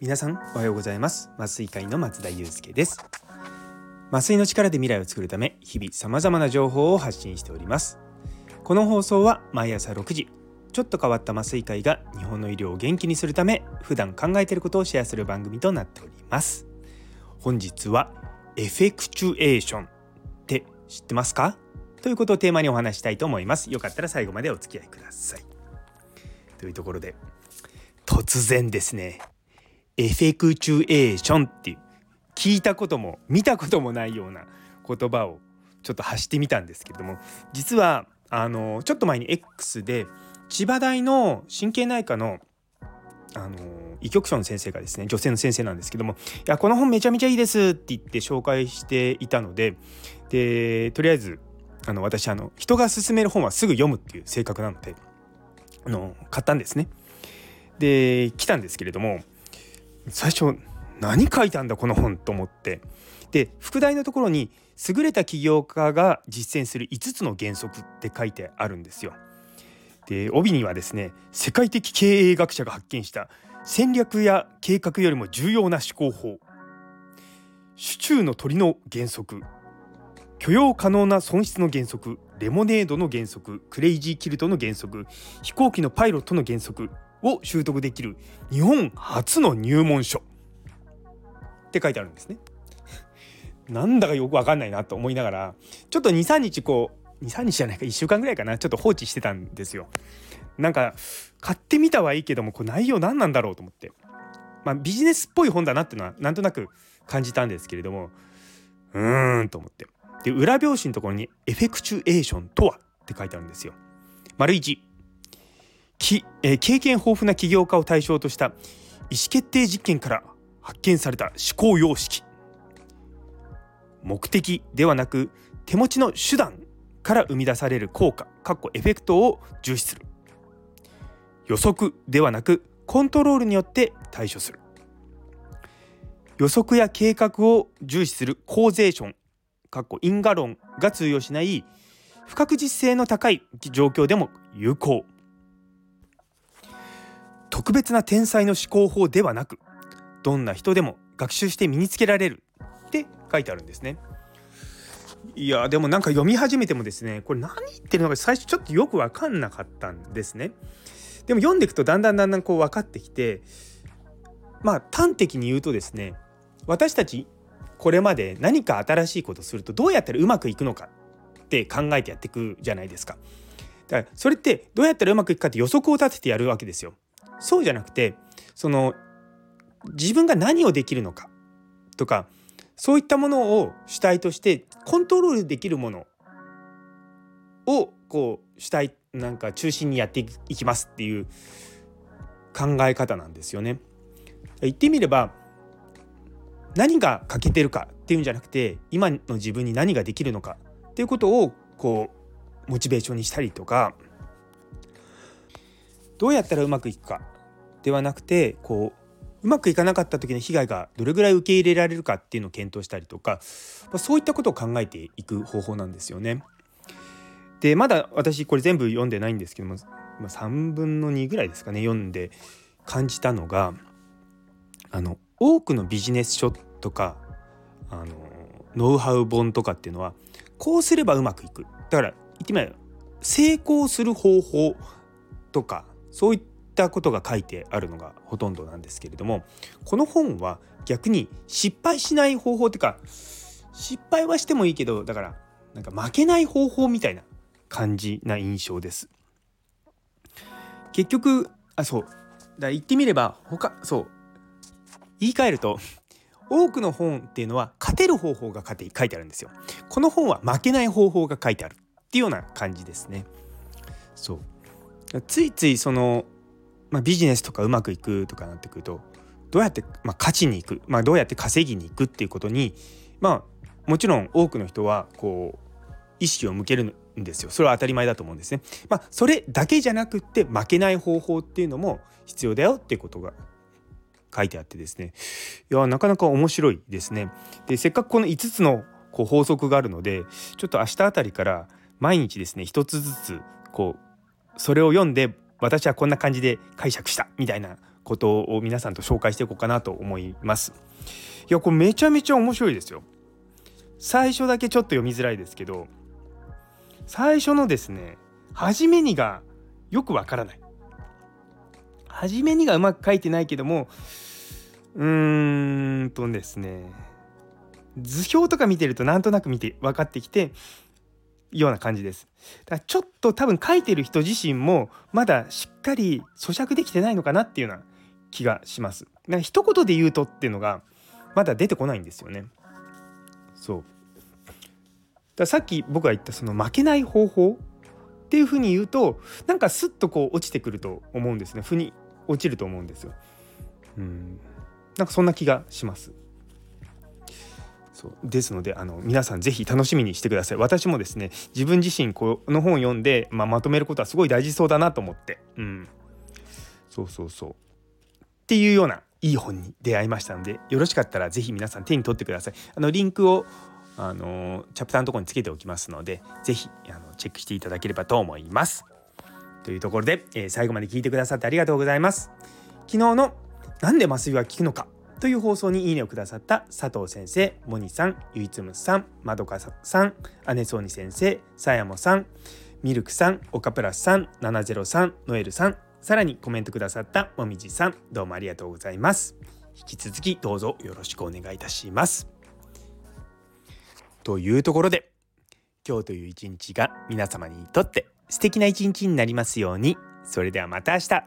皆さんおはようございます。麻酔会の松田祐介です。麻酔の力で未来を作るため日々様々な情報を発信しております。この放送は毎朝6時ちょっと変わった麻酔会が日本の医療を元気にするため普段考えていることをシェアする番組となっております。本日はエフェクチュエーションって知ってますか？ということをテーマにお話したいと思います。よかったら最後までお付き合いください。というところで突然ですねエフェクチュエーションっていう聞いたことも見たこともないような言葉をちょっと発してみたんですけれども実はあのちょっと前に X で千葉大の神経内科のあの医局長の先生がですね女性の先生なんですけども「いやこの本めちゃめちゃいいです」って言って紹介していたのででとりあえずあの私あの人が勧める本はすぐ読むっていう性格なのであの買ったんですね。で来たんですけれども最初何書いたんだこの本と思ってで副題のところに「優れた起業家が実践する5つの原則」って書いてあるんですよ。で帯にはですね世界的経営学者が発見した戦略や計画よりも重要な思考法手中の鳥の原則許容可能な損失の原則レモネードの原則クレイジーキルトの原則飛行機のパイロットの原則を習得できる日本初の入門書って書いてあるんですね。なんだかよくわかんないなと思いながらちょっと23日こう23日じゃないか1週間ぐらいかなちょっと放置してたんですよ。なんか買ってみたはいいけどもこう内容何なんだろうと思って、まあ、ビジネスっぽい本だなっていうのはなんとなく感じたんですけれどもうーんと思ってで裏表紙のところに「エフェクチュエーションとは?」って書いてあるんですよ。丸1き、えー、経験豊富な起業家を対象とした意思決定実験から発見された思考様式目的ではなく手持ちの手段から生み出される効果かっこエフェクトを重視する予測ではなくコントロールによって対処する予測や計画を重視するコーゼーションかっこ因果論が通用しない不確実性の高い状況でも有効特別な天才の思考法ではなくどんな人でも学習して身につけられるって書いてあるんですね。いやでもなんか読み始めてもですねこれ何言ってるのか最初ちょっとよく分かんなかったんですね。でも読んでいくとだんだんだんだんこう分かってきてまあ端的に言うとですね私たちこれまで何か新しいことするとどうやったらうまくいくのかって考えてやっていくじゃないですか。だからそれってどうやったらうまくいくかって予測を立ててやるわけですよ。そうじゃなくてその自分が何をできるのかとかそういったものを主体としてコントロールできるものをこう主体なんか中心にやっていきますっていう考え方なんですよね。言ってみれば何が欠けてるかっていうんじゃなくて今の自分に何ができるのかっていうことをこうモチベーションにしたりとかどうやったらうまくいくかではなくてこううまくいかなかった時の被害がどれぐらい受け入れられるかっていうのを検討したりとかそういったことを考えていく方法なんですよね。でまだ私これ全部読んでないんですけども3分の2ぐらいですかね読んで感じたのがあの多くのビジネス書とかあのノウハウ本とかっていうのはこうすればうまくいく。だから言ってみれば成功する方法とかそういったことが書いてあるのがほとんどなんですけれどもこの本は逆に失敗しない方法っていうか失敗はしてもいいけどだからなんか負けない方法みたいな感じな印象です。結局あそう。だ言ってみれば他そう。言い換えると多くの本っていうのは勝てる方法が書いてあるんですよ。この本は負けない方法が書いてあるっていうような感じですね。そうついついその、まあ、ビジネスとかうまくいくとかなってくるとどうやって、まあ、勝ちに行く、まあ、どうやって稼ぎに行くっていうことにまあもちろん多くの人はこう意識を向けるんですよそれは当たり前だと思うんですね。まあ、それだけじゃなくって負けない方法っていうのも必要だよっていうことが書いてあってですねいやなかなか面白いですね。でせっかくこの5つのこう法則があるのでちょっと明日あたりから毎日ですね1つずつこうそれを読んで私はこんな感じで解釈したみたいなことを皆さんと紹介していこうかなと思います。いやこれめちゃめちゃ面白いですよ。最初だけちょっと読みづらいですけど最初のですね初めにがよくわからない。初めにがうまく書いてないけどもうーんとですね図表とか見てるとなんとなく見て分かってきてような感じです。だからちょっと多分書いてる人自身もまだしっかり咀嚼できてないのかなっていうような気がします。だか一言で言うとっていうのがまだ出てこないんですよね。そう。ださっき僕が言ったその負けない方法っていうふうに言うとなんかスッとこう落ちてくると思うんですね。負に落ちると思うんですよ。うん。なんかそんな気がします。そう。ですのであの皆さん是非楽しみにしてください。私もですね自分自身この本を読んで、まあ、まとめることはすごい大事そうだなと思って。うん。そうそうそう。っていうようないい本に出会いましたのでよろしかったら是非皆さん手に取ってください。あのリンクをあのチャプターのところにつけておきますので是非あのチェックしていただければと思いますというところで、えー、最後まで聞いてくださってありがとうございます昨日のなんで麻酔は効くのかという放送にいいねをくださった佐藤先生、モニさん、ゆいつむさん、まどかさん、姉そうに先生、さやもさん、ミルクさん、オカプラスさん、703、ノエルさん、さらにコメントくださったもみじさん、どうもありがとうございます。引き続きどうぞよろしくお願いいたします。というところで、今日という一日が皆様にとって素敵な一日になりますように。それではまた明日。